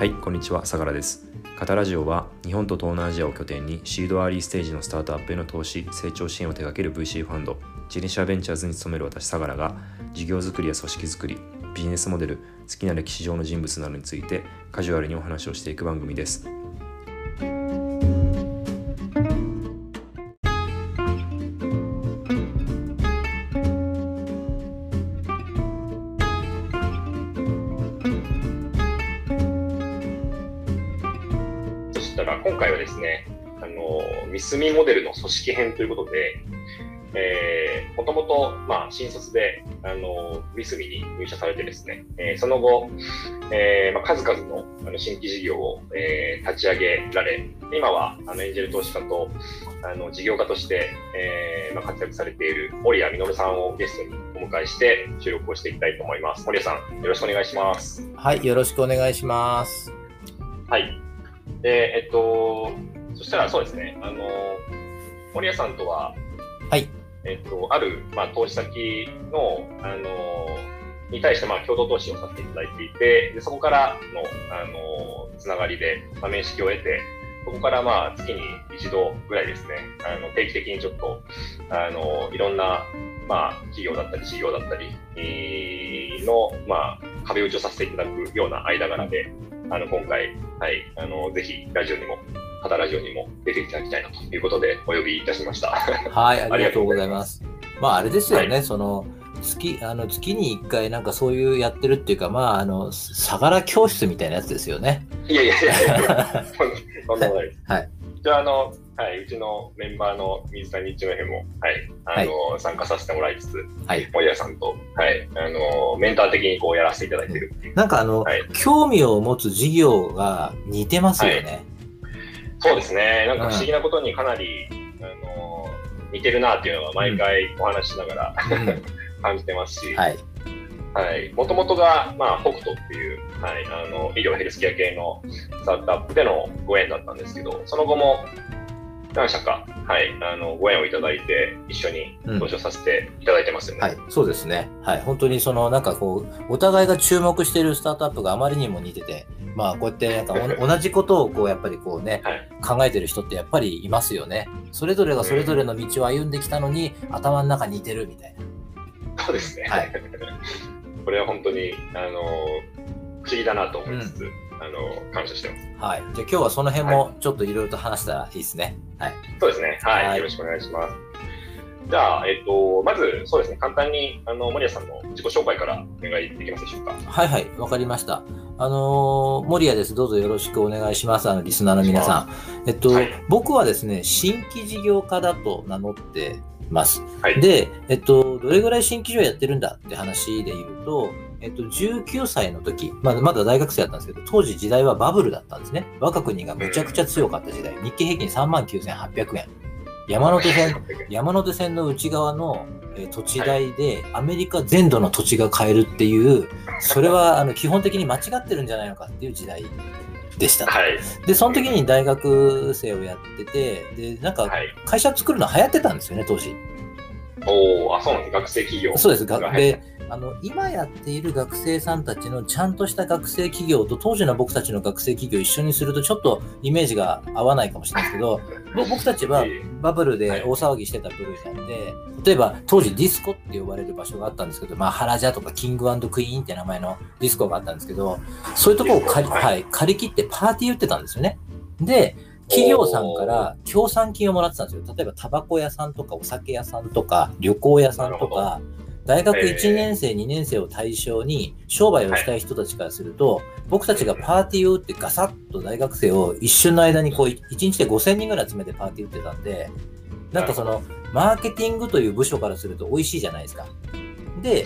はい、こんにちは、相良です。カタラジオは日本と東南アジアを拠点にシードアーリーステージのスタートアップへの投資、成長支援を手掛ける VC ファンド、ジェネシアベンチャーズに勤める私、相良が事業づくりや組織づくり、ビジネスモデル、好きな歴史上の人物などについてカジュアルにお話をしていく番組です。のミスミモデルの組織編ということで、えー、もともと、まあ、新卒で、あのミスミに入社されてですね、えーその後、えーまあ、数々のあの新規事業を、えー立ち上げられ、今はあのエンジェル投資家とあの事業家として、えーまあ、活躍されている森谷実さんをゲストにお迎えして収録をしていきたいと思います。森谷さん、よろしくお願いします。はい、よろしくお願いします。はい。で、えっと、そしたらそうですね、あの、森谷さんとは、はい、えっと、ある、まあ、投資先の、あの、に対して、まあ、共同投資をさせていただいていて、でそこからの、あの、つながりで、まあ、面識を得て、そこから、まあ、月に一度ぐらいですね、あの、定期的にちょっと、あの、いろんな、まあ、企業だったり、事業だったり、えーの、まあ、壁打ちをさせていただくような間柄で、あの、今回、はい、あの、ぜひ、ラジオにも、カタラジオにも出ていただきたいなということで、お呼びいたしました。はい、ありがとうございます。まあ、あれですよね、はその、月、あの、月に一回なんかそういうやってるっていうか、まあ、あの、相良教室みたいなやつですよね。いやいやいやいや、そんなことないです。はい。じゃあ、あの、はい、うちのメンバーの水谷一名も、はい、あの、参加させてもらいつつ、はい。森谷さんと、はい、あの、メンター的にこうやらせていただいてる。なんかあの、はい興味を持つ事業が似てますよね。そうですね、なんか不思議なことにかなり、あの、似てるなっていうのは毎回お話ししながらうん。感じてますし、はい。はい、もともとが、まあ、北斗っていう、はい、あの医療ヘルスケア系のスタートアップでのご縁だったんですけど、その後も何社か、はい、あのご縁をいただいて、一緒に投資をさせていただいてますよね。はい、そうですね。はい、本当にその、なんかこう、お互いが注目しているスタートアップがあまりにも似てて、まあ、こうやってなんかお同じことをこう、やっぱりこうね、はい考えてる人ってやっぱりいますよね。それぞれがそれぞれの道を歩んできたのに、頭の中似てるみたいな。そうですね。はい これは本当に、あの、不思議だなと思いつつ、あの、感謝してます。はい。じゃあ今日はその辺もちょっといろいろと話したらいいですね。はい。そうですね。はい。はいよろしくお願いします。じゃあ、えっと、まず、そうですね、簡単に、あの、森谷さんの自己紹介からお願いできますでしょうか。はいはい、わかりました。あのー森谷です。どうぞよろしくお願いします。あの、リスナーの皆さん。えっと、はい僕はですね、新規事業家だと名乗ってます。はい。で、えっと、どれぐらい新規事業やってるんだって話で言うと、えっと、19歳の時、まだまだ大学生だったんですけど、当時時代はバブルだったんですね。我が国がむちゃくちゃ強かった時代。日経平均39,800円。山手線、山手線の内側の、えー土地代でアメリカ全土の土地が買えるっていう、それはあの基本的に間違ってるんじゃないのかっていう時代でした。はい。で、その時に大学生をやってて、で、なんかはい。会社作るの流行ってたんですよね、当時。おお、あ、そうなんです。学生企業。そうです。ががで、あの、今やっている学生さんたちのちゃんとした学生企業と当時の僕たちの学生企業を一緒にするとちょっとイメージが合わないかもしれないですけど、ぼ僕たちはバブルで大騒ぎしてた部類なんで、例えば当時ディスコって呼ばれる場所があったんですけど、まあ、ハラジャとかキングクイーンって名前のディスコがあったんですけど、そういうところを借り,、はい。はい、借り切ってパーティー打ってたんですよね。で、企業さんから協賛金をもらってたんですよ。例えばタバコ屋さんとかお酒屋さんとか旅行屋さんとなか、大学えー。1年生、2年生を対象に商売をしたい人たちからすると、僕たちがパーティーを打ってガサッと大学生を一瞬の間にこう1日で5000人ぐらい集めてパーティー打ってたんで、なんかそのマーケティングという部署からすると美味しいじゃないですか。で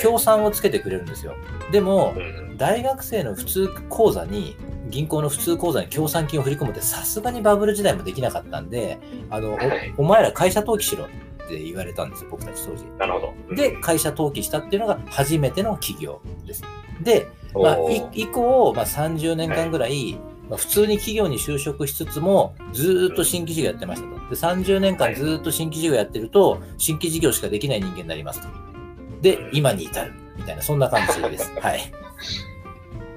協賛をつけてくれるんですよ。でもう、ん大学生の普通口座に、銀行の普通口座に協賛金を振り込むってさすがにバブル時代もできなかったんで、あの、はい。おお前ら会社登記しろ。って言われたんですよ、僕たち当時。なるほど。うんで、会社登記したっていうのが初めての企業です。で、まあ、以降、まあ、30年間ぐらい、まあ、普通に企業に就職しつつも、ずーっと新規事業やってましたと。で、30年間ずーっと新規事業やってると、新規事業しかできない人間になりますと。で、今に至る。みたいな、そんな感じです。はい。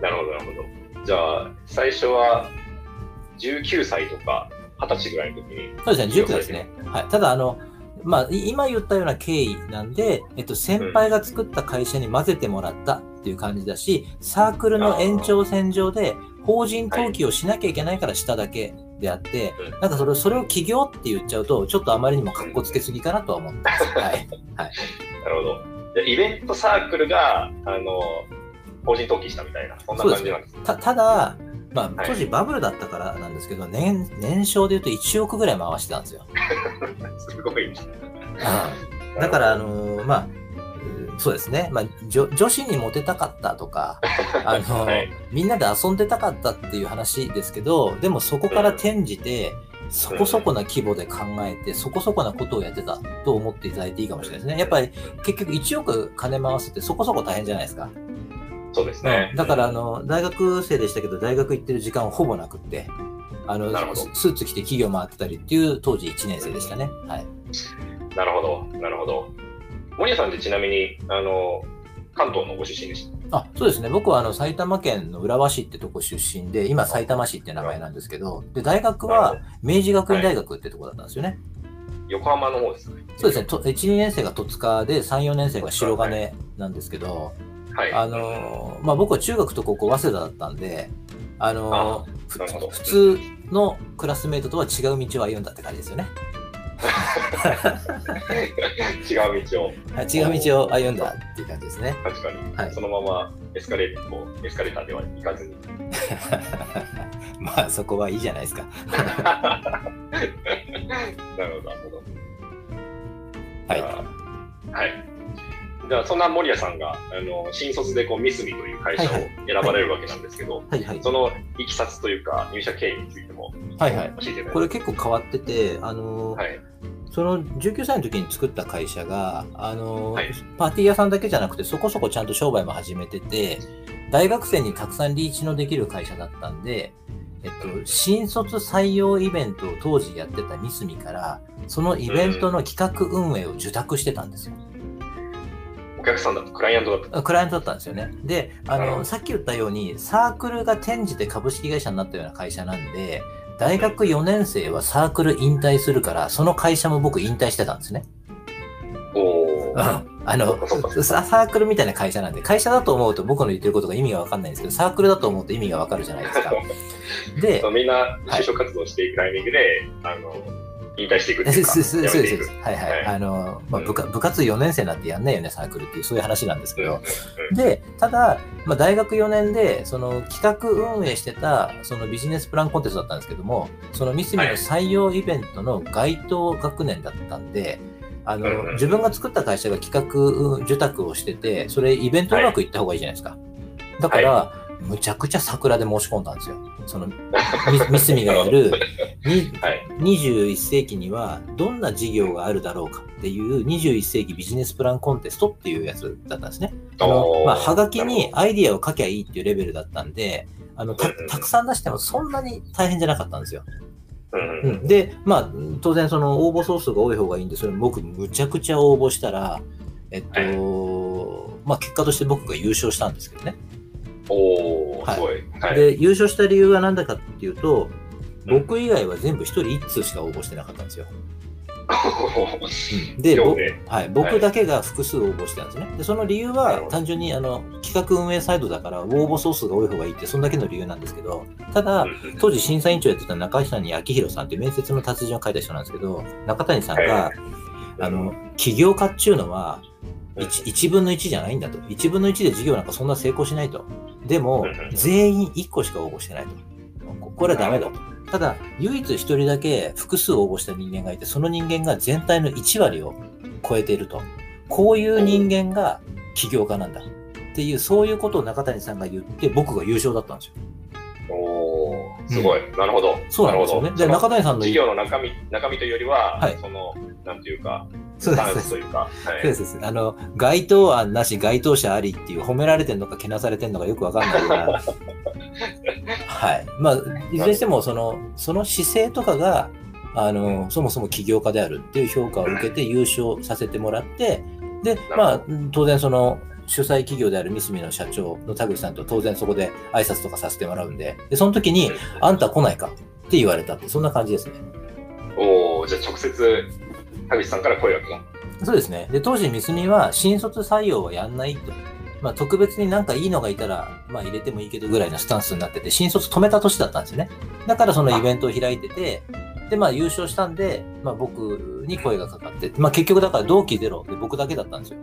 なるほど、なるほど。じゃあ、最初は19歳とか20歳ぐらいの時に。そうですね、19歳ですね。はい。ただ、あの、まあ、い今言ったような経緯なんで、えっと、先輩が作った会社に混ぜてもらったっていう感じだし、サークルの延長線上で法人登記をしなきゃいけないからしただけであって、うんなんかそれそれを起業って言っちゃうと、ちょっとあまりにも格好つけすぎかなとは思ってます。はい。なるほど。じゃあイベントサークルが、あの、法人登記したみたいな、そんな感じなんですね。たただ、まあ、はい当時バブルだったからなんですけど、年年商で言うと1億ぐらい回してたんですよ。すごい。だから、あのーまあ、うんそうですね、まあ、女女子にモテたかったとか、あのーはいみんなで遊んでたかったっていう話ですけど、でもそこから転じて、そこそこな規模で考えて、そこそこなことをやってたと思っていただいていいかもしれないですね。やっぱり結局1億金回すってそこそこ大変じゃないですか。そうですね。だから、あの、大学生でしたけど、大学行ってる時間はほぼなくって、あのスーツ着て企業回ってたりっていう当時1年生でしたね。はい。なるほど、なるほど。森谷さんってちなみに、あの、関東のご出身でした。あそうですね、僕はあの埼玉県の浦和市ってとこ出身で、今、埼玉市って名前なんですけど、で大学は明治学院大学ってとこだったんですよね。横浜の方ですね。そうですね、と1、2年生が戸塚で、3、4年生が白金なんですけど、はい。あのまあ、僕は中学と高校、早稲田だったんで、あの普通のクラスメートとは違う道を歩んだって感じですよね。違う道を、はい違う道を歩んだっていう感じですね。確かに、はいそのままエスカレーターもエスカレーターでは行かずに。まあ、そこはいいじゃないですか。なるほど、なるほど。はいはい。じゃあ、そんな森谷さんが、あの、新卒でこう、ミスミという会社を選ばれるわけなんですけど、はいはい。そのいきさつというか、入社経緯についてもはいはい。これ。結構変わってて、あのはい。その19歳の時に作った会社が、あのはいパーティー屋さんだけじゃなくて、そこそこちゃんと商売も始めてて、大学生にたくさんリーチのできる会社だったんで、えっと、新卒採用イベントを当時やってたミスミから、そのイベントの企画運営を受託してたんですよ。お客さんだと、クライアントだと。あクライアントだったんですよね。で、あの、さっき言ったように、サークルが転じて株式会社になったような会社なんで、大学4年生はサークル引退するから、その会社も僕引退してたんですね。おー。あのササークルみたいな会社なんで、会社だと思うと僕の言ってることが意味がわかんないんですけど、サークルだと思うと意味がわかるじゃないですか。でみんな就職活動していくタイミングで、あの、引退していくっていうか、そうそうそうです。はいはい。はいあの、まあ、うん部活部活4年生なんてやんないよね、サークルっていう、そういう話なんですけど。うんで、ただ、まあ、大学4年で、その企画運営してた、そのビジネスプランコンテストだったんですけども、そのミスミの採用イベントの該当学年だったんで、あの、自分が作った会社が企画受託をしてて、それイベントうまくいった方がいいじゃないですか。だから、むちゃくちゃ桜で申し込んだんですよ。その、ミミスミがやる、に はい。21世紀にはどんな事業があるだろうかっていう21世紀ビジネスプランコンテストっていうやつだったんですね。あのまあ、はがきにアイディアを書きゃいいっていうレベルだったんで、あのたくさん出してもそんなに大変じゃなかったんですよ。うんで、まあ、当然その応募総数が多い方がいいんで、それ僕むちゃくちゃ応募したら、えっと、まあ結果として僕が優勝したんですけどね。おすごい。はい。で、優勝した理由は何だかっていうと、僕以外は全部一人一通しか応募してなかったんですよ。で、ぼよねはい、僕だけが複数応募してたんですね。で、その理由は単純にあの企画運営サイドだから応募総数が多い方がいいって、そんだけの理由なんですけど、ただ、当時審査委員長やってた中谷明宏さんって面接の達人を書いた人なんですけど、中谷さんが、はいあの、起業家っていうのは、1, 1分の1じゃないんだと。1分の1で事業なんかそんな成功しないと。でもうんうん、全員1個しか応募してないと。ここれはダメだと。ただ、唯一1人だけ複数応募した人間がいて、その人間が全体の1割を超えていると。こういう人間が起業家なんだ。っていう、そういうことを中谷さんが言って、僕が優勝だったんですよ。おー、すごい。なるほど。そうなんですよね。で、中谷さんの事業の中身中身というよりは、はいその、なんていうか、そうですスというか、はいそうです。あの、該当案なし、該当者ありっていう、褒められてんのか、けなされてんのかよくわかんないような。はい。まあ、いずれにしても、その、その姿勢とかが、あの、そもそも起業家であるっていう評価を受けて優勝させてもらって、で、まあ、当然その、主催企業である三角の社長の田口さんと当然そこで挨拶とかさせてもらうんで、で、その時に、あんた来ないかって言われたって、そんな感じですね。おおじゃあ直接、田口さんから声がかかっそうですね。で、当時三角は新卒採用はやんないと。まあ、特別になんかいいのがいたら、まあ入れてもいいけどぐらいのスタンスになってて、新卒止めた年だったんですよね。だからそのイベントを開いてて、で、まあ優勝したんで、まあ僕に声がかかって、まあ結局だから同期ゼロで僕だけだったんですよ。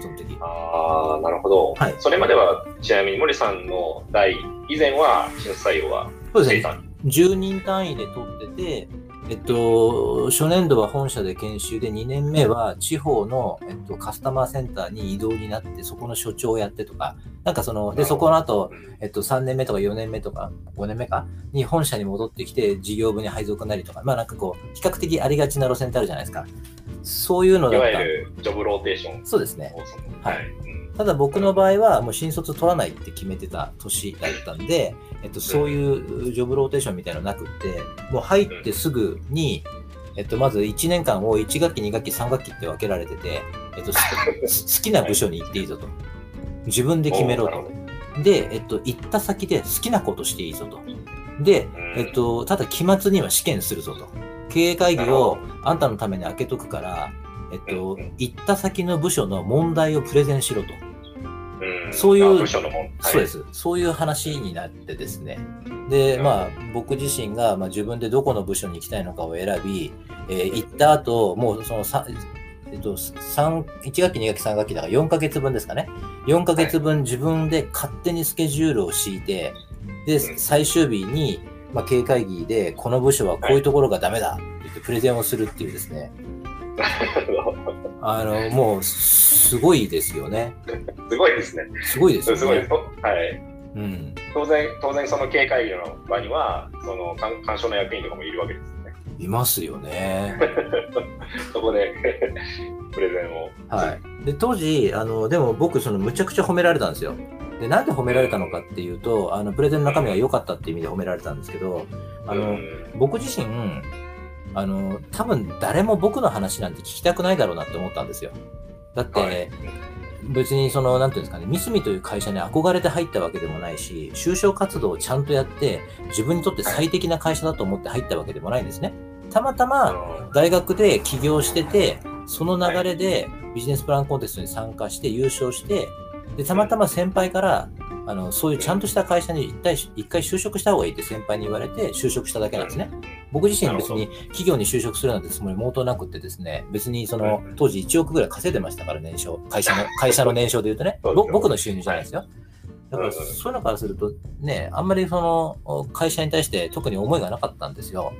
その時。た。ああ、なるほど。はいそれまでは、ちなみに森さんの代以前は、新卒採用はそうですね。していたん10人単位で取ってて、えっと、初年度は本社で研修で、2年目は地方の、えっと、カスタマーセンターに移動になって、そこの所長をやってとか、なんかその、で、そこの後、えっと、3年目とか4年目とか、5年目かに本社に戻ってきて、事業部に配属なりとか、まあなんかこう、比較的ありがちな路線ってあるじゃないですか。そういうのいだった。わゆるジョブローテーションそうですね。はいうんただ僕の場合はもう新卒取らないって決めてた年だったんで、えっと、そういうジョブローテーションみたいなのなくって、もう入ってすぐに、えっと、まず1年間を1学期、2学期、3学期って分けられてて、えっと、す 好きな部署に行っていいぞと。自分で決めろと。で、えっと、行った先で好きなことしていいぞと。で、うんえっと、ただ期末には試験するぞと。経営会議をあんたのために開けとくから、えっと行った先の部署の問題をプレゼンしろと。うんそういうそうです。そういう話になってですね。で、まあ、僕自身が、まあ、自分でどこの部署に行きたいのかを選び、えー行った後、もうそのさ、えっと、三1学期、2学期、3学期だから4ヶ月分ですかね。4ヶ月分自分で勝手にスケジュールを敷いて、で、うん最終日に、まあ、経営会議で、この部署はこういうところがダメだって言ってプレゼンをするっていうですね。あの、もう、すごいですよね。すごいですね。すごいですよね。すごいです。はい。うん。当然、当然その経営会議の場には、その鑑鑑賞の役員とかもいるわけですよね。いますよね。そこで プレゼンを。はい。で、当時、あの、でも僕、その、むちゃくちゃ褒められたんですよ。で、なんで褒められたのかっていうと、あの、プレゼンの中身が良かったっていう意味で褒められたんですけど、あの、うん僕自身、あの、多分誰も僕の話なんて聞きたくないだろうなって思ったんですよ。だって、はい別にその、なんていうんですかね、ミスミという会社に憧れて入ったわけでもないし、就職活動をちゃんとやって、自分にとって最適な会社だと思って入ったわけでもないんですね。たまたま、大学で起業してて、その流れでビジネスプランコンテストに参加して優勝して、で、たまたま先輩から、あの、そういうちゃんとした会社に一回一回就職した方がいいって先輩に言われて就職しただけなんですね。僕自身別に企業に就職するなんてつもり毛頭なくってですね、別にそのうん当時1億ぐらい稼いでましたから年商、会社の、会社の年商で言うとね、僕の収入じゃないですよ。だからそういうのからするとね、あんまりその会社に対して特に思いがなかったんですよ。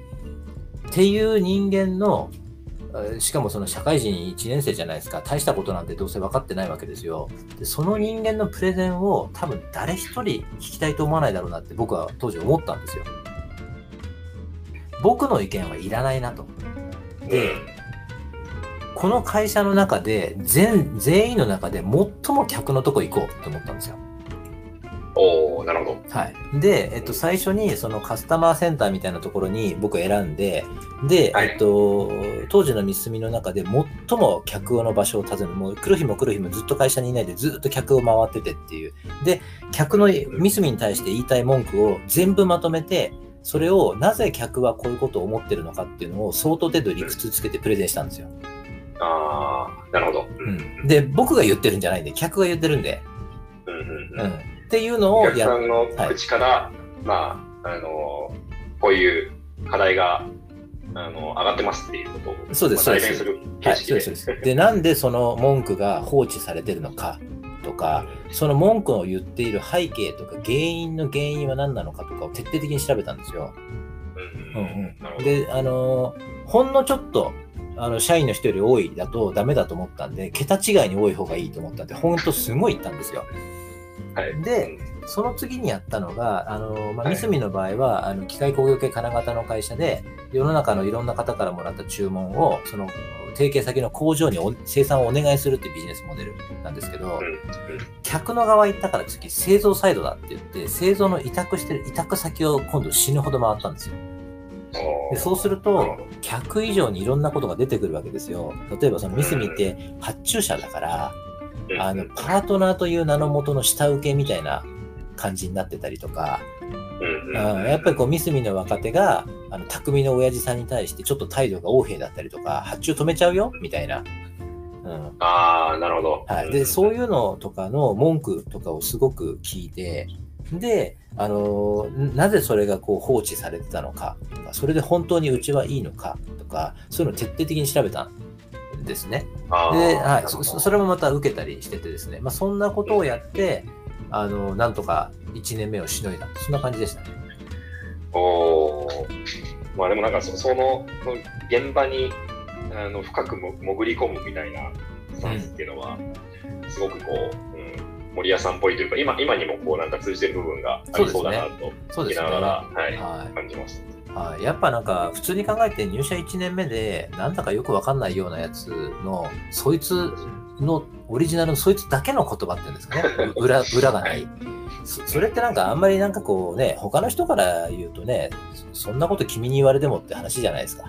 っていう人間の、えーしかもその社会人1年生じゃないですか、大したことなんてどうせ分かってないわけですよ。でその人間のプレゼンを多分誰一人聞きたいと思わないだろうなって僕は当時思ったんですよ。僕の意見はいらないなと。で、この会社の中で全、全員の中で最も客のとこ行こうと思ったんですよ。おおなるほど。はい。で、えっと、最初にそのカスタマーセンターみたいなところに僕選んで、で、はいえっと、当時のミスミの中で最も客の場所を訪ねる、もう来る日も来る日もずっと会社にいないでずっと客を回っててっていう。で、客のミスミに対して言いたい文句を全部まとめて、それをなぜ客はこういうことを思ってるのかっていうのを相当程度理屈つけてプレゼンしたんですよ。ああ、なるほど。うん。で、僕が言ってるんじゃないんで、客が言ってるんで、うんうんう。うんんっていうのおをやっ客さんの口から、まあ、あの、こういう課題が、あの、上がってますっていうことを、そうですまあそうです代弁するはい、形式で。そうです。そうですで、なんでその文句が放置されてるのかとか、その文句を言っている背景とか原因の原因は何なのかとかを徹底的に調べたんですよ。うんうん。で、あのーほんのちょっと、あの社員の人より多いだとダメだと思ったんで、桁違いに多い方がいいと思ったんで、ほんとすごい言ったんですよ。はい。でうん、その次にやったのが、あのーまあ、はい三角の場合は、あの機械工業系金型の会社で、世の中のいろんな方からもらった注文を、その提携先の工場にお生産をお願いするっていうビジネスモデルなんですけど、客の側行ったから次、製造サイドだって言って、製造の委託してる委託先を今度死ぬほど回ったんですよ。でそうすると客以上にいろんなことが出てくるわけですよ。例えばその三角って発注者だから、うん。あのパートナーという名のもとの下請けみたいな感じになってたりとか、うんうんあやっぱりこう三隅の若手があの匠の親父さんに対してちょっと態度が横柄だったりとか発注止めちゃうよみたいな、うん。ああ、なるほど。はい、でそういうのとかの文句とかをすごく聞いてで、あのーなぜそれがこう放置されてたのかとかそれで本当にうちはいいのかとかそういうのを徹底的に調べたんですね。で、はい、それもまた受けたりしててですね、まあ、そんなことをやって、あのなんとか1年目をしのいだそんな感じでしたね。おーまあでもなんかそそのその現場にあの深くも潜り込むみたいなスタンスっていうのは、すごくこう、うん、森屋さんっぽいというか今今にもこうなんか通じてる部分がありそうだなとそうですね。聞きながら、ははい、い感じました。はい、やっぱなんか普通に考えて入社1年目でなんだかよくわかんないようなやつのそいつのオリジナルのそいつだけの言葉っていうんですかね。う 裏裏がない。そそれってなんかあんまりなんかこうね他の人から言うとねそそんなこと君に言われてもって話じゃないですか。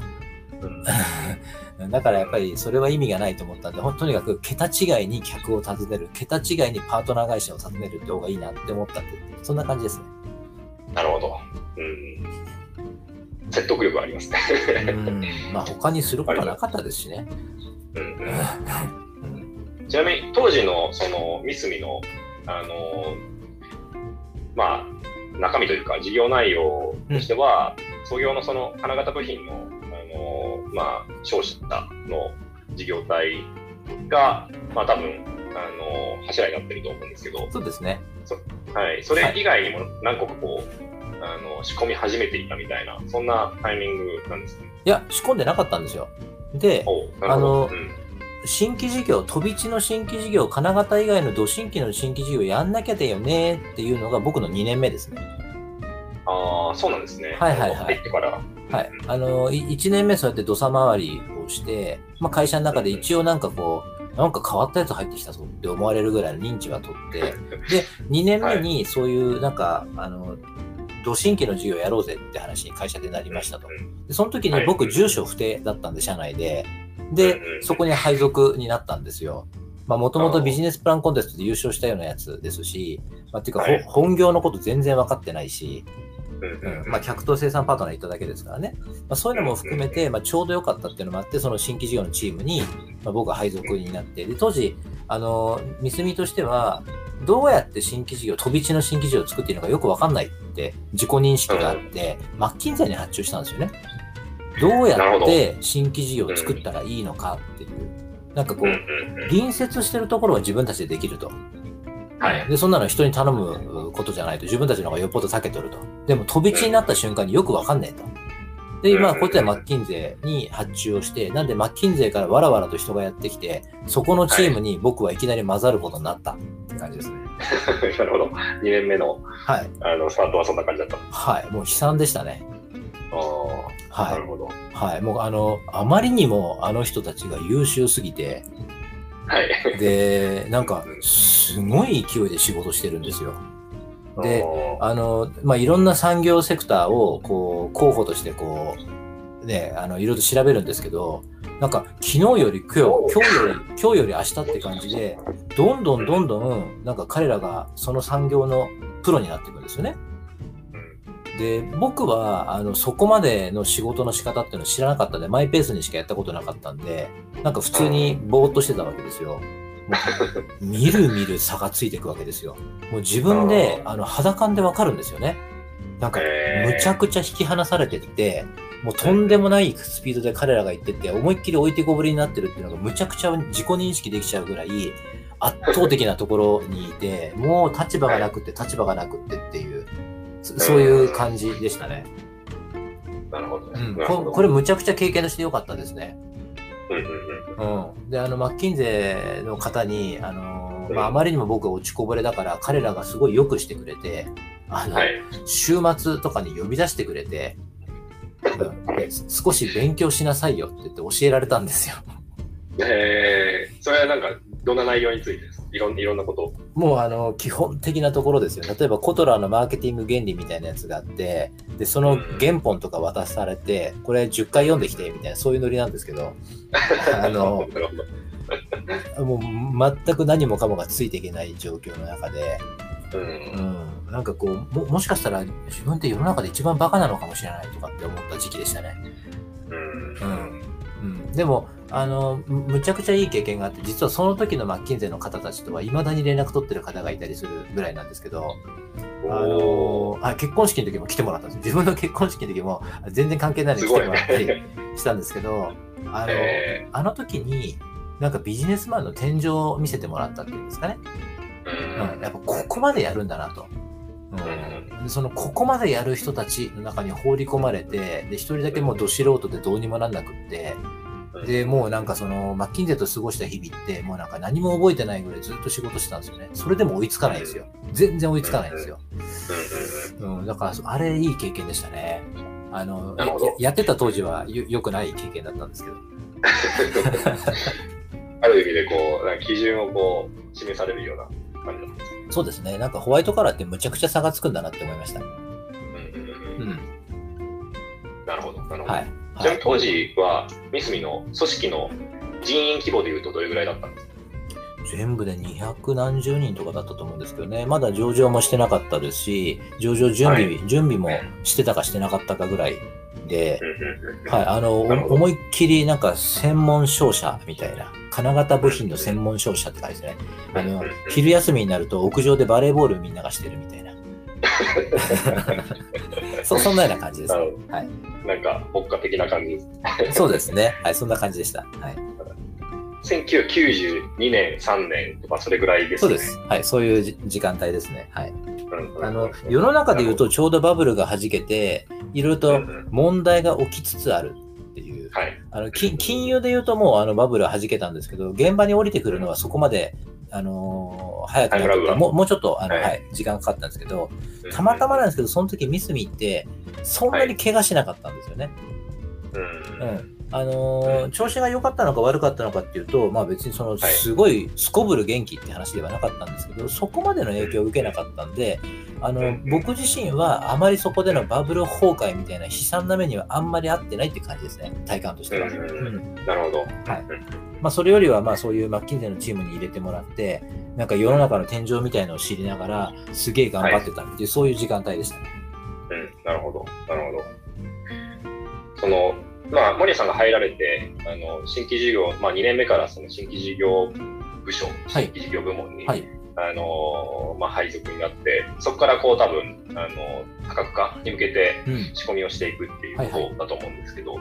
うん。だからやっぱりそれは意味がないと思ったんでとにかく桁違いに客を訪ねる桁違いにパートナー会社を訪ねるって方がいいなって思ったってそんな感じですね。なるほど。うん。説得力ありますね。うん。まあ他にすることはなかったですしね。うん ちなみに当時のその三隅のあのまあ中身というか事業内容としては、創業のその金型部品のあのまあ商社の事業体がまあ多分あの柱になってると思うんですけど、そうですね。はい、それ以外にも何個かこう、あの仕込み始めていたみたいなそんなタイミングなんですね。いや、仕込んでなかったんですよ。で、あの新規事業、飛び地の新規事業、金型以外の土新規の新規事業やんなきゃだよねっていうのが僕の2年目ですね。ああそうなんですね。はいはいはい入ってから。はい。あの、1年目そうやって土佐回りをして、まあ、会社の中で一応なんかこう、なんか変わったやつ入ってきたぞって思われるぐらいの認知は取って、で、2年目にそういうなんか、あの、土新規の事業やろうぜって話に会社でなりましたと。うんでその時にはい僕、住所不定だったんで、社内で。うんでう、ん。そこに配属になったんですよ。まあ、もともとビジネスプランコンテストで優勝したようなやつですし、まあ、ていうか、ほはい。本業のこと全然分かってないし、うんまあ、客と生産パートナー行っただけですからね。まあ、そういうのも含めて、まあ、ちょうど良かったっていうのもあって、その新規事業のチームに、まあ、僕は配属になって、で、当時、あの、ミスミとしては、どうやって新規事業、飛び地の新規事業を作っていいのかよく分かんないって自己認識があって、マッキンゼーに発注したんですよね。どうやって新規事業を作ったらいいのかっていう。なんかこう、うんうんうん隣接してるところは自分たちでできると。はい。で、そんなの人に頼むことじゃないと、自分たちの方がよっぽど避けとると。でも、飛び地になった瞬間によくわかんねえと。で、今、こっちはマッキンゼーに発注をして、なんでマッキンゼーからわらわらと人がやってきて、そこのチームに僕はいきなり混ざることになったって感じですね。なるほど。2年目のはい。あのスタートはそんな感じだった。はい。もう悲惨でしたね。ああ、なはるほど。い。はい。もう、あの、あまりにもあの人たちが優秀すぎて、はい。で、なんか、すごい勢いで仕事してるんですよ。でああの、まあ、いろんな産業セクターを、こう、候補として、こう、ね、あの、いろいろ調べるんですけど、なんか、昨日より今日、今日より、今日より明日って感じで、どんどんどんどん、なんか彼らがその産業のプロになっていくんですよね。で、僕は、あの、そこまでの仕事の仕方っていうのを知らなかったんで、マイペースにしかやったことなかったんで、なんか普通にぼーっとしてたわけですよ。もうみるみる差がついていくわけですよ。もう自分で、あの、肌感でわかるんですよね。なんか、むちゃくちゃ引き離されてって、もうとんでもないスピードで彼らが行ってって、思いっきり置いてこぼりになってるっていうのがむちゃくちゃ自己認識できちゃうぐらい、圧倒的なところにいて、もう立場がなくて立場がなくってっていう、そそういう感じでしたね。なるほど。うん、ここれむちゃくちゃ経験としてよかったですね。うんであのマッキンゼーの方にあの、うんまあ、あまりにも僕が落ちこぼれだから彼らがすごいよくしてくれてあの、はい。週末とかに呼び出してくれて、うんで少し勉強しなさいよって言って教えられたんですよ。えー、それはなんか、どんな内容についてです？かいろんいろんなことを。もうあの基本的なところですよ。例えばコトラーのマーケティング原理みたいなやつがあって、でその原本とか渡されて、これ10回読んできてみたいなそういうノリなんですけど、あの。もう全く何もかもがついていけない状況の中で、うんうん、なんかこうも、もしかしたら自分って世の中で一番バカなのかもしれないとかって思った時期でしたね。うんうん、でもあの、むむちゃくちゃいい経験があって、実はその時のマッキンゼーの方たちとはいまだに連絡取ってる方がいたりするぐらいなんですけど、あのあ結婚式の時も来てもらったんですよ。自分の結婚式の時も全然関係ないのに来てもらったりね。したんですけど、あのえあの時に、なんかビジネスマンの天井を見せてもらったっていうんですかね。ーうん、やっぱここまでやるんだなと。うん、でそのここまでやる人たちの中に放り込まれてで一人だけもうど素人でどうにもなんなくってうんでもうなんかそのマッキンゼーと過ごした日々ってもうなんか何も覚えてないぐらいずっと仕事してたんですよね。それでも追いつかないんですよ。全然追いつかないんですよ、うん。だからあれいい経験でしたね。あのややってた当時はよ良くない経験だったんですけど。ある意味でこう、なんか基準をこう、示されるような感じだったんですね。そうですね。なんかホワイトカラーってむちゃくちゃ差がつくんだなって思いました。うんうんううん。ん。なるほど、なるほど。はい、ちなみはいに当時は、ミスミの組織の人員規模でいうとどれぐらいだったんですか？全部で200何十人とかだったと思うんですけどね、まだ上場もしてなかったですし、上場準備、は準備もしてたかしてなかったかぐらいで、はい、あの、思いっきりなんか専門商社みたいな、金型部品の専門商社って感じですね。あの、昼休みになると屋上でバレーボールみんながしてるみたいな。そ そんなような感じですね。はい。なんか、牧歌的な感じ です。そうですね。はい、そんな感じでした。はい。1992年、3年とか、それぐらいですね。そうです。はい、そういうじ時間帯ですね。はい。あの、世の中で言うとちょうどバブルが弾けて、いろいろと問題が起きつつあるっていう。はい。あの金金融で言うともうあのバブルは弾けたんですけど、現場に降りてくるのはそこまで、あのー早くなもうもうちょっとあの、はい。はい時間かかったんですけど、たまたまなんですけど、その時ミスミって、そんなに怪我しなかったんですよね。うん。うん。うん。あのー調子が良かったのか悪かったのかっていうと、まあ別にそのはい。すごいすこぶる元気って話ではなかったんですけど、そこまでの影響を受けなかったんで、あのうん僕自身はあまりそこでのバブル崩壊みたいな悲惨な目にはあんまり合ってないって感じですね、体感としては。うんうんなるほど。はいまあ、それよりはまあそういうマッキンゼーのチームに入れてもらって、なんか世の中の天井みたいのを知りながら、すげえ頑張ってたっていう、そういう時間帯でしたね。うん、なるほど、なるほど。その、まあ、森谷さんが入られて、あの、新規事業、まあ、2年目からその新規事業部署、新規事業部門に、はい。あの、まあ、配属になって、そこからこう多分、あの、多角化に向けてうん。仕込みをしていくっていうこはいはいとだと思うんですけど、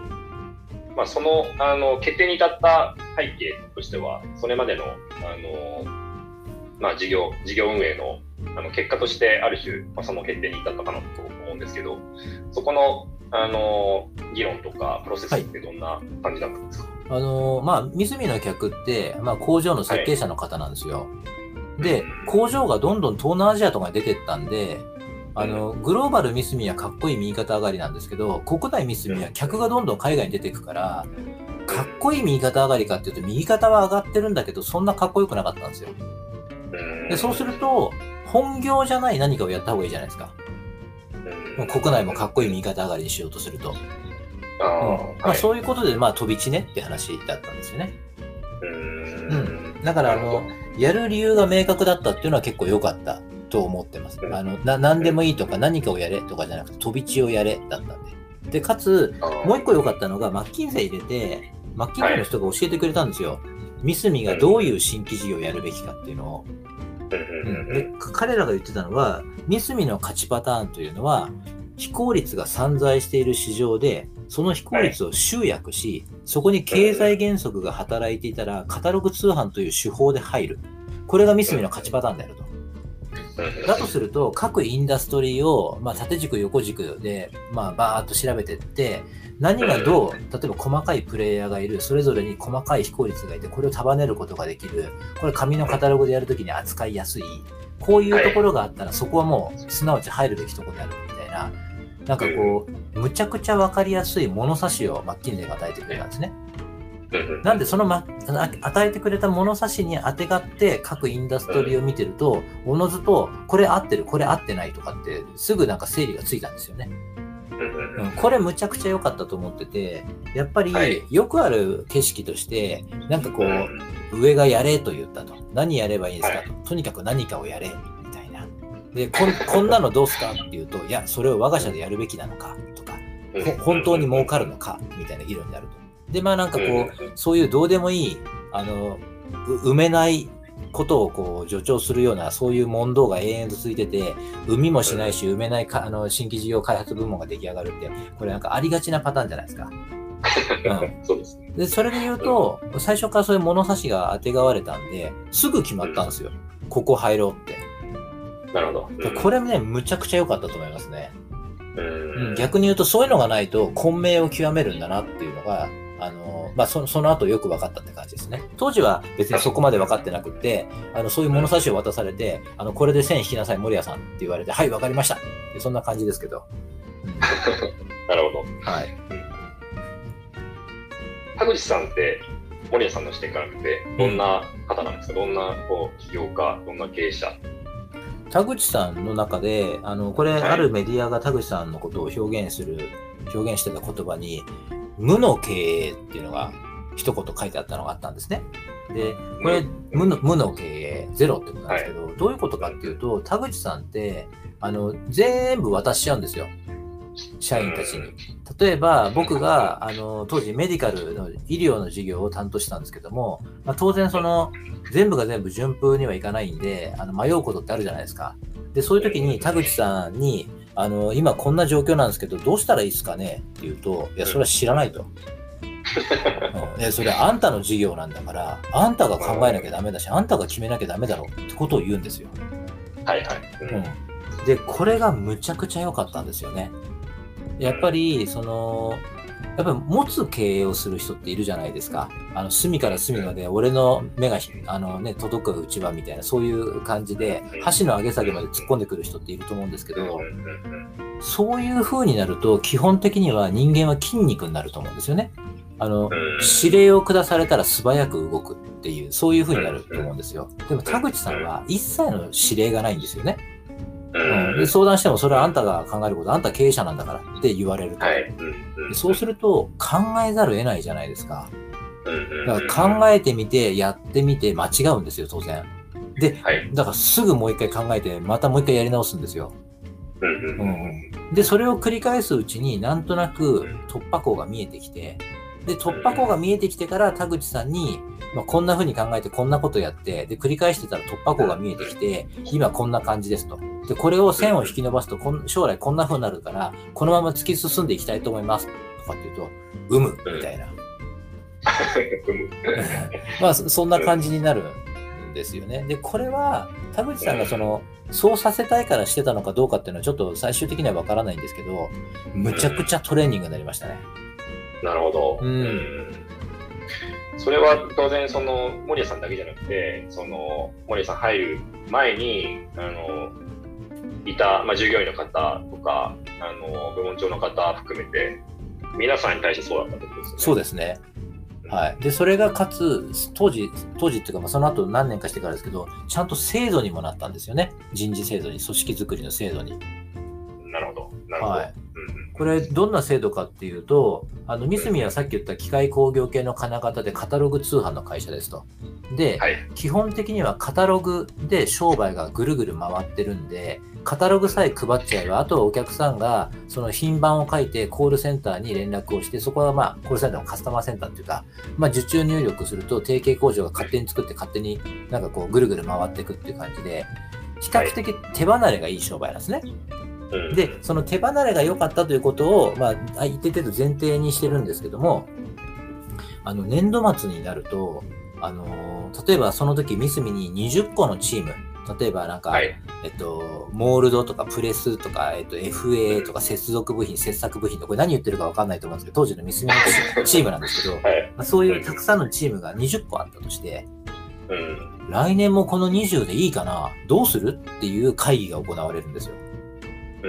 まあ、その、あの、決定に至った背景としては、それまでの、あの、まあ、事業、事業運営の、あの、結果として、ある種、まあ、その決定に至ったかなと思うんですけど、そこの、あの、議論とか、プロセスってどんな感じだったんですか、あのーまあ、三角の客って、まあ、工場の設計者の方なんですよ。で、工場がどんどん東南アジアとかに出てったんで、あの、グローバル三角はかっこいい右肩上がりなんですけど、国内三角は客がどんどん海外に出ていくから、かっこいい右肩上がりかっていうと、右肩は上がってるんだけど、そんなかっこよくなかったんですよ。うん。で、そうする、と、本業じゃない何かをやった方がいいじゃないですか。うん。国内もかっこいい右肩上がりにしようとすると。うん。まあ、はいそういうことで、まあ、飛び地ねって話だったんですよね。うん。だから、あの、やる理由が明確だったっていうのは結構良かったと思ってます。うんあの、な、何でもいいとか何かをやれとかじゃなくて、飛び地をやれだったんで。で、かつ、もう一個良かったのが、マッキンゼ入れて、マッキンゼの人が教えてくれたんですよ。ミスミがどういう新規事業をやるべきかっていうのを。うんで彼らが言ってたのは、ミスミの勝ちパターンというのは、非効率が散在している市場で、その非効率を集約し、そこに経済原則が働いていたら、カタログ通販という手法で入る。これがミスミの勝ちパターンであると。だとすると、各インダストリーを、まあ、縦軸、横軸で、まあ、バーっと調べていって、何がどう、例えば細かいプレイヤーがいる、それぞれに細かい非効率がいて、これを束ねることができる、これ紙のカタログでやるときに扱いやすい、こういうところがあったら、そこはもう、すなわち入るべきところであるみたいな、なんかこう、むちゃくちゃわかりやすい物差しをマッキンゼーが与えてくれたんですね。なんでその、ま、あ与えてくれた物差しに当てがって各インダストリーを見てると、おのずとこれ合ってる、これ合ってないとかってすぐなんか整理がついたんですよね。うんこれむちゃくちゃ良かったと思ってて、やっぱりはいよくある景色として、なんかこう、上がやれと言ったと。何やればいいんですかと。とにかく何かをやれ、みたいな。で、こんこんなのどうすかっていうと、いや、それを我が社でやるべきなのか、とか、ほ本当に儲かるのか、みたいな議論になると。で、まあなんかこう、そういうどうでもいい、あの、う埋めないことをこう助長するような、そういう問答が永遠と続いてて、生みもしないし、埋めないかあの新規事業開発部門が出来上がるって、これなんかありがちなパターンじゃないですか。うん、そうですね。で、それで言うと、最初からそういう物差しがあてがわれたんで、すぐ決まったんですよ。ここ入ろうって。なるほど。でこれね、むちゃくちゃ良かったと思いますね。ううんん、逆に言うと、そういうのがないと、混迷を極めるんだなっていうのが、あの、まあ、そその後よく分かったって感じですね。当時は別にそこまで分かってなくって、あの、そういう物差しを渡されて、あの、これで線引きなさい、森谷さんって言われて、はい、分かりましたそんな感じですけど。うんなるほど。はい。田口さんって、森谷さんの視点から見て、どんな方なんですか、どんなこう起業家、どんな経営者？田口さんの中で、あの、これ、はいあるメディアが田口さんのことを表現する、表現してた言葉に、無の経営っていうのが一言書いてあったのがあったんですね。で、これ、無の無の経営、ゼロってことなんですけど、どういうことかっていうと、田口さんって、あの、全部渡しちゃうんですよ。社員たちに。例えば、僕が、あの、当時メディカルの医療の事業を担当してたんですけども、まあ、当然その、全部が全部順風にはいかないんで、あの迷うことってあるじゃないですか。で、そういう時に田口さんに、あの、今こんな状況なんですけど、どうしたらいいですかねって言うと、いや、それは知らないと。うん、いや、それはあんたの事業なんだから、あんたが考えなきゃダメだし、あんたが決めなきゃダメだろってことを言うんですよ。はいはい。うんうん。で、これがむちゃくちゃ良かったんですよね。やっぱり、その、やっぱり持つ経営をする人っているじゃないですか。あの、隅から隅まで俺の目がひあのね、届くうちはみたいな、そういう感じで、箸の上げ下げまで突っ込んでくる人っていると思うんですけど、そういう風になると、基本的には人間は筋肉になると思うんですよね。あの、うん指令を下されたら素早く動くっていう、そういう風になると思うんですよ。でも田口さんは一切の指令がないんですよね。ううん、相談してもそれはあんたが考えること、あんた経営者なんだからって言われると。はい。うんそうすると考えざるを得ないじゃないですか。だから考えてみて、やってみて間違うんですよ、当然。で、はい。だからすぐもう一回考えて、またもう一回やり直すんですよ。うん、で、それを繰り返すうちになんとなく突破口が見えてきて、で、突破口が見えてきてから田口さんに、まあ、こんな風に考えてこんなことやって、で、繰り返してたら突破口が見えてきて、今こんな感じですと。で、これを線を引き伸ばすとこん、将来こんな風になるから、このまま突き進んでいきたいと思います。とかっていうと、うむ、みたいな。まあ、そそんな感じになるんですよね。で、これは、田口さんがその、そうさせたいからしてたのかどうかっていうのはちょっと最終的にはわからないんですけど、むちゃくちゃトレーニングになりましたね。なるほど。うんそれは当然、その、森谷さんだけじゃなくて、その、森谷さん入る前に、あの、いた、まあ、従業員の方とか、あの、部門長の方含めて、皆さんに対してそうだったってことですよね。そうですね。はい。で、それがかつ、当時、当時っていうか、まあ、その後何年かしてからですけど、ちゃんと制度にもなったんですよね。人事制度に、組織づくりの制度に。なるほど。なるほど。はい。これ、どんな制度かっていうと、あの、三角はさっき言った機械工業系の金型でカタログ通販の会社ですと。で、はい。基本的にはカタログで商売がぐるぐる回ってるんで、カタログさえ配っちゃえば、あとはお客さんがその品番を書いてコールセンターに連絡をして、そこはまあ、コールセンターのカスタマーセンターっていうか、まあ、受注入力すると定型工場が勝手に作って勝手になんかこうぐるぐる回っていくっていう感じで、比較的手離れがいい商売なんですね。うんで、その手離れが良かったということを、まあ、一定程度前提にしてるんですけども、あの、年度末になると、あのー、例えばその時、三角に20個のチーム、例えばなんか、はい。えっと、モールドとかプレスとか、えっと、FA とか接続部品、切削部品とか、これ何言ってるかわかんないと思うんですけど、当時の三角の チームなんですけど、はい。まあそういうたくさんのチームが20個あったとして、うん。来年もこの20でいいかなどうするっていう会議が行われるんですよ。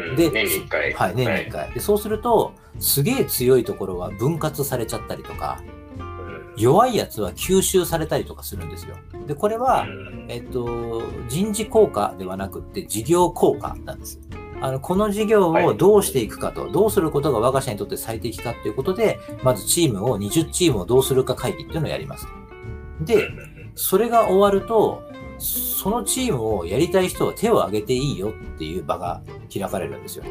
うんで年に1回。はい、年に1回。で、そうすると、すげえ強いところは分割されちゃったりとか、うん弱いやつは吸収されたりとかするんですよ。で、これは、うんえっと、人事効果ではなくって事業効果なんです。あの、この事業をどうしていくかと、どうすることが我が社にとって最適かっていうことで、まずチームを、20チームをどうするか会議っていうのをやります。で、それが終わると、そのチームをやりたい人は手を挙げていいよっていう場が開かれるんですよ。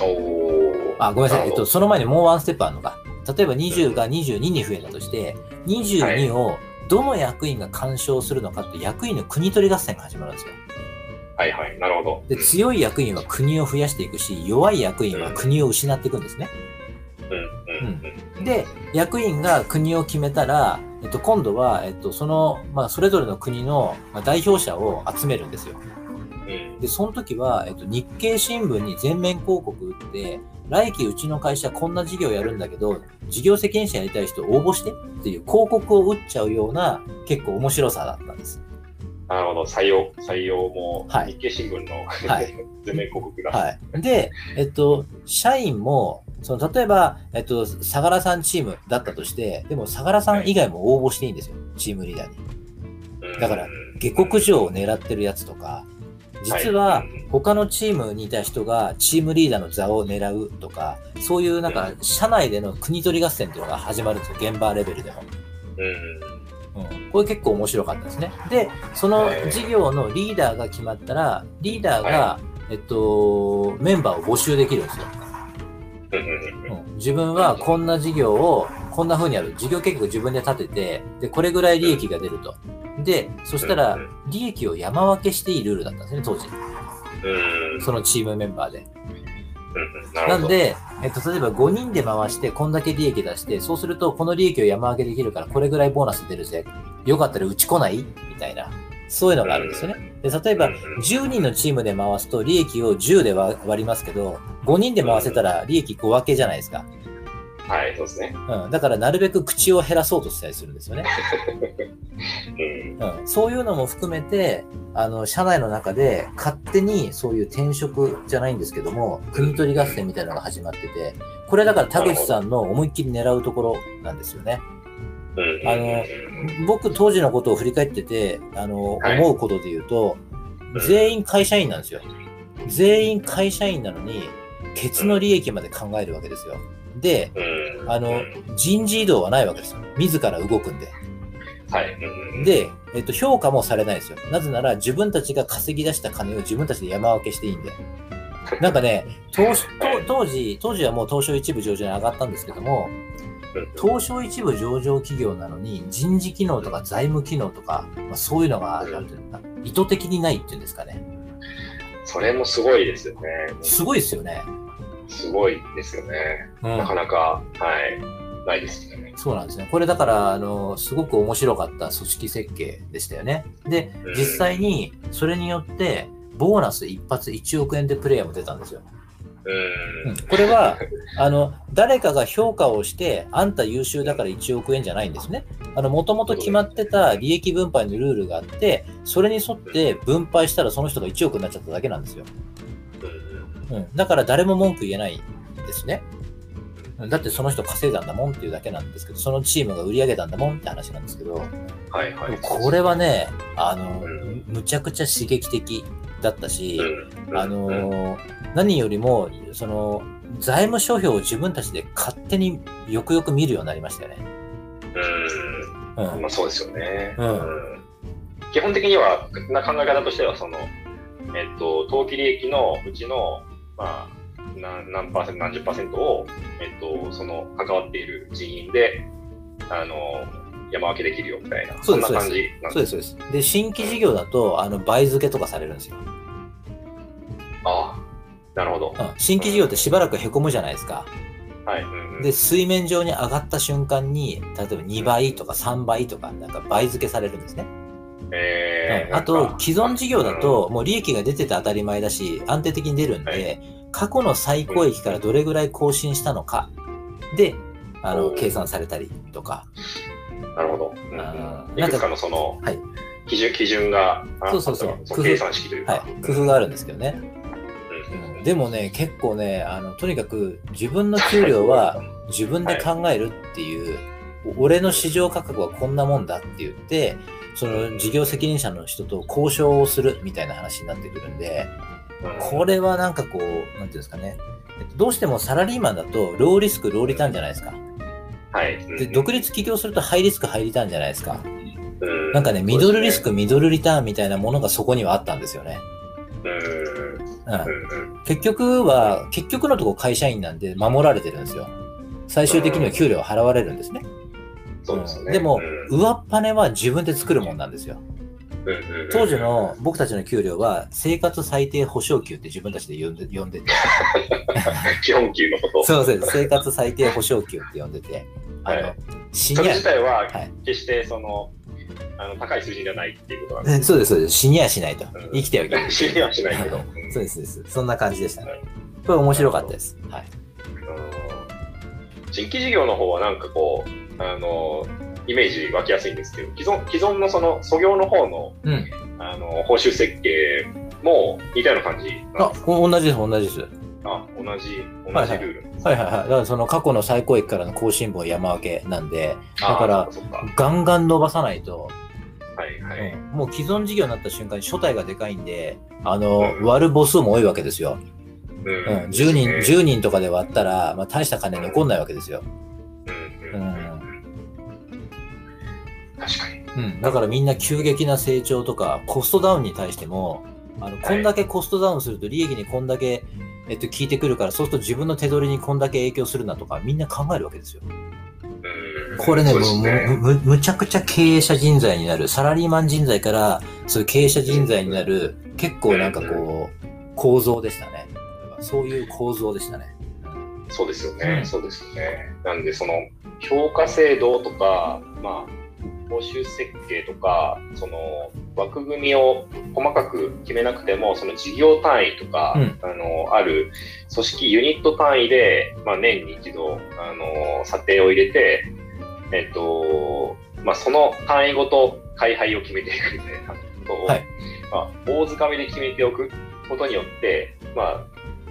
おーあ、ごめんなさい。えっと、その前にもうワンステップあるのか。例えば20が22に増えたとして、22をどの役員が干渉するのかって役員の国取り合戦が始まるんですよ。はいはい。なるほど。で、強い役員は国を増やしていくし、弱い役員は国を失っていくんですね。うんうんうんで、役員が国を決めたら、えっと、今度は、えっと、その、まあ、それぞれの国のまあ代表者を集めるんですよ。うんで、その時は、えっと、日経新聞に全面広告打って、来期うちの会社こんな事業やるんだけど、事業責任者やりたい人応募してっていう広告を打っちゃうような結構面白さだったんです。なるほど。採用、採用もはい日経新聞の、はい 全面広告が。はい。で、えっと、社員も、その、例えば、えっと、相良さんチームだったとして、でも相良さん以外も応募していいんですよ。チームリーダーに。うんだから下克上を狙ってるやつとか、実ははい他のチームにいた人がチームリーダーの座を狙うとか、そういうなんか社内での国取り合戦っていうのが始まるんですよ、現場レベルでも。うんうん、これ結構面白かったですね。で、その事業のリーダーが決まったら、リーダーが、はえっと、メンバーを募集できるんですよ。自分はこんな事業をこんな風にやる。事業計画自分で立てて、で、これぐらい利益が出ると。で、そしたら利益を山分けしていいルールだったんですね、当時。うんそのチームメンバーで。な。なんで、えっと、例えば5人で回して、こんだけ利益出して、そうすると、この利益を山分けできるから、これぐらいボーナス出るぜ。よかったらうち来ない？みたいな。そういうのがあるんですよね。で、例えば、10人のチームで回すと、利益を10で割割りますけど、5人で回せたら利益5分けじゃないですか。はい、そうですね。うん。だから、なるべく口を減らそうとしたりするんですよね。うんうん。そういうのも含めて、あの、社内の中で勝手にそういう転職じゃないんですけども、国取り合戦みたいなのが始まってて、これだから田口さんの思いっきり狙うところなんですよね。うんあの僕当時のことを振り返ってて、あの、はい思うことで言うと、全員会社員なんですよ。全員会社員なのに、ケツの利益まで考えるわけですよ。で、うんあの、人事異動はないわけですよ。自ら動くんで。はい。うんで、えっと、評価もされないですよ。なぜなら自分たちが稼ぎ出した金を自分たちで山分けしていいんで。なんかね、東と当時、当時はもう東証一部上場に上がったんですけども、東証一部上場企業なのに人事機能とか財務機能とか、まあ、そういうのが、なんていうのかな意図的にないっていうんですかね。それもすごいですよね。すごいですよね。すごいですよね。うんなかなか、はい、ないですね。そうなんですね。これだから、あの、すごく面白かった組織設計でしたよね。でうん、実際にそれによって、ボーナス一発1億円でプレイヤーも出たんですよ。これは、あの、誰かが評価をして、あんた優秀だから1億円じゃないんですね。あの、もともと決まってた利益分配のルールがあって、それに沿って分配したらその人が1億になっちゃっただけなんですよ。うんうん。だから誰も文句言えないんですね。うんだってその人稼いだんだもんっていうだけなんですけど、そのチームが売り上げたんだもんって話なんですけど、はいはい。これはね、あのうん、むちゃくちゃ刺激的だったし、うん、あのー何よりも、その、財務諸表を自分たちで勝手によくよく見るようになりましたよね。うん、うん。まあそうですよね。うんうん基本的には、な考え方としては、その、えっと、当期利益のうちの、まあ、何何パーセント、何十パーセントを、えっと、その、関わっている人員で、あの、山分けできるよみたいな、そんな感じなんそうです、そうです。で、新規事業だと、あの、倍付けとかされるんですよ。ああ、なるほど。うん。新規事業ってしばらく凹むじゃないですか。はい。うんうんで、水面上に上がった瞬間に、例えば2倍とか3倍とか、なんか倍付けされるんですね。えーうんあと、既存事業だ、と、もう利益が出てて当たり前だし、安定的に出るんで、はい過去の最高益からどれぐらい更新したのかで、あの、計算されたりとか。うんなるほど。うんいくつかのその、はい。基準、基準が、あそうそうそう。計算式というか。はい、工夫があるんですけどね。うんでもね、結構ね、あの、とにかく自分の給料は自分で考えるっていう、俺の市場価格はこんなもんだって言って、その事業責任者の人と交渉をするみたいな話になってくるんで、これはなんかこう、なんていうんですかね。えっとどうしてもサラリーマンだと、ローリスク、ローリターンじゃないですか。はい。で、独立起業するとハイリスク、ハイリターンじゃないですか。うんうんなんかね、ミドルリスク、ミドルリターンみたいなものがそこにはあったんですよね。うん。うんうん。うん。結局は、結局のところ会社員なんで守られてるんですよ。最終的には給料払われるんですね。そうですよね。でもうん、上っ羽は自分で作るもんなんですよ。うんうんうん当時の僕たちの給料は生活最低保障給って自分たちで呼んで呼んでて。基本給のこと。そうです。生活最低保障給って呼んでて。はいシニアそれ自、体ははい決してその、あの高い数字じゃないっていうことなんでえそうです、そうです。死にはしないとうん。生きてはいけない。す。知りはしないけど。そうです、そうです。そんな感じでしたねはい。これ面白かったです。はい。うん新規事業の方はなんかこう、あの、イメージ湧きやすいんですけど、既存既存のその、創業の方の、うん。あの、報酬設計も似たような感じなんあですか、お同じです、同じです。あ、同じ、同じルールなんですねはいはいはい。だからその過去の最高益からの更新分を山分けなんで、あだからガンガン伸ばさないと、はいはい。うん。もう既存事業になった瞬間に初体がでかいんで、あの、うん。割る母数も多いわけですよ。ううん、10人、ね。10人とかで割ったら、まあ、大した金残んないわけですよ。うん。確かに。うん、だからみんな急激な成長とか、コストダウンに対しても、あのこんだけコストダウンすると利益にこんだけ、えっと、効いてくるから、そうすると自分の手取りにこんだけ影響するなとか、みんな考えるわけですよ。うんこれね、ねむむむちゃくちゃ経営者人材になる、サラリーマン人材から、そういう経営者人材になる、結構なんかこう、構造でしたね。そういう構造でしたね。そうですよね、うんそうですよね。なんで、その、評価制度とか、まあ、報酬設計とか、その、枠組みを細かく決めなくても、その事業単位とか、うん。あの、ある組織ユニット単位で、まあ、年に一度、あの、査定を入れて、えっと、まあ、その単位ごと開配を決めていくみたいなことを、はい。まあ、大掴みで決めておくことによって、まあ、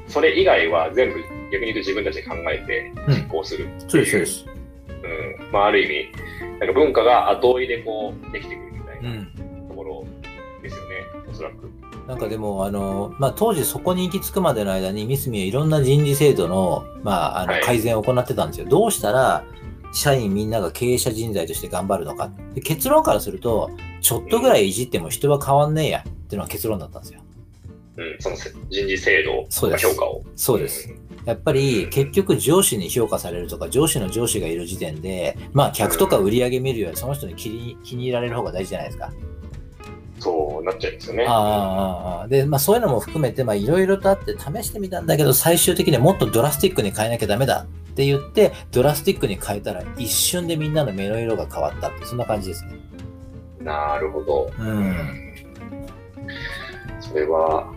それ以外は全部逆に言うと自分たちで考えて実行するう、そうです、そうです。うん。まあ、ある意味、なんか文化が後追いでこうできてくるみたいうなん。ところですよね、おそらく。なんかでも、あの、まあ、当時そこに行き着くまでの間に、ミスミはいろんな人事制度の、まあ、あのはい改善を行ってたんですよ。どうしたら、社員みんなが経営者人材として頑張るのか。で結論からすると、ちょっとぐらいいじっても人は変わんねえやっていうのが結論だったんですよ。うん、そのせ人事制度の評価を。そうです。やっぱり結局上司に評価されるとか上司の上司がいる時点でまあ客とか売り上げ見るよりその人に気に気に入られる方が大事じゃないですか。そうなっちゃいますよね。あでまあそういうのも含めてまあいろいろとあって試してみたんだけど最終的にはもっとドラスティックに変えなきゃダメだって言ってドラスティックに変えたら一瞬でみんなの目の色が変わったってそんな感じですね。なるほど。うん。それは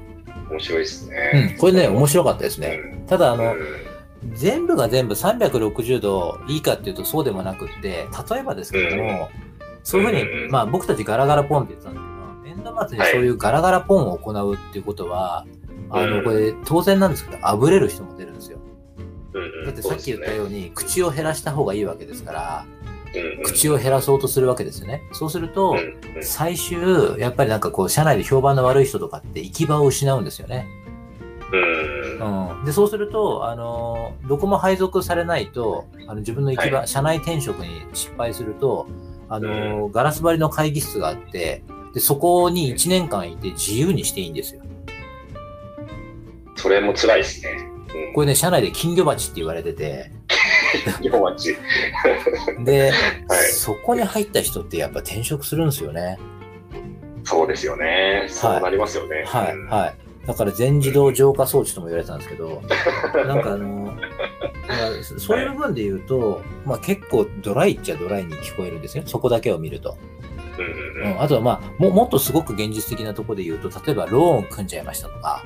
面白いですうね。ん、これね面白かったですね。うんただあの、うん全部が全部360度いいかっていうとそうでもなくって、例えばですけれども、そういうふうに、うんまあ僕たちガラガラポンって言ってたんだけど、年度末にそういうガラガラポンを行うっていうことは、あの、うん。これ当然なんですけど、あぶれる人も出るんですよ。うんうんだってさっき言ったように、口を減らした方がいいわけですから、うんうん。口を減らそうとするわけですよね。そうすると、うんうん。最終、やっぱりなんかこう、社内で評判の悪い人とかって行き場を失うんですよね。うん。うん、でそうすると、あのどこも配属されないとあの自分の行き場、は社内転職に失敗すると、あのガラス張りの会議室があってでそこに1年間いて自由にしていいんですよ。それも辛いですね。うんこれね社内で金魚鉢って言われてて日本町。で、はいそこに入った人ってやっぱ転職するんですよね。そうですよね。そうなりますよね。はい、うんはい。だから全自動浄化装置とも言われてたんですけど、なんかあの、まあそういう部分で言うと、まあ結構ドライっちゃドライに聞こえるんですよ。そこだけを見ると。うんあとはまあも、もっとすごく現実的なところで言うと、例えばローン組んじゃいましたとか、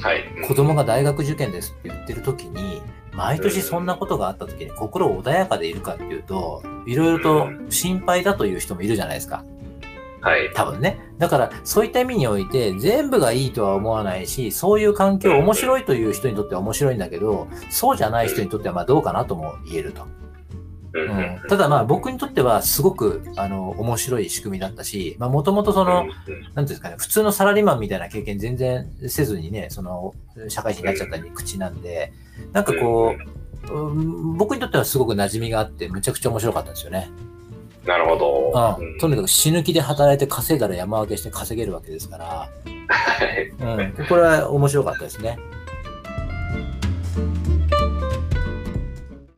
はい。子供が大学受験ですって言ってる時に、毎年そんなことがあった時に心穏やかでいるかっていうと、いろいろと心配だという人もいるじゃないですか。はい。多分ね。だから、そういった意味において、全部がいいとは思わないし、そういう環境、面白いという人にとっては面白いんだけど、そうじゃない人にとってはまあどうかなとも言えると。うんただまあ僕にとってはすごくあの面白い仕組みだったし、まあもともとその、なんていうんですかね、普通のサラリーマンみたいな経験全然せずにね、その、社会人になっちゃったり口なんで、なんかこう、うん僕にとってはすごく馴染みがあって、むちゃくちゃ面白かったですよね。なるほど。うん、とにかく死ぬ気で働いて稼いだら山分けして稼げるわけですから、はい。うん、これは面白かったですね。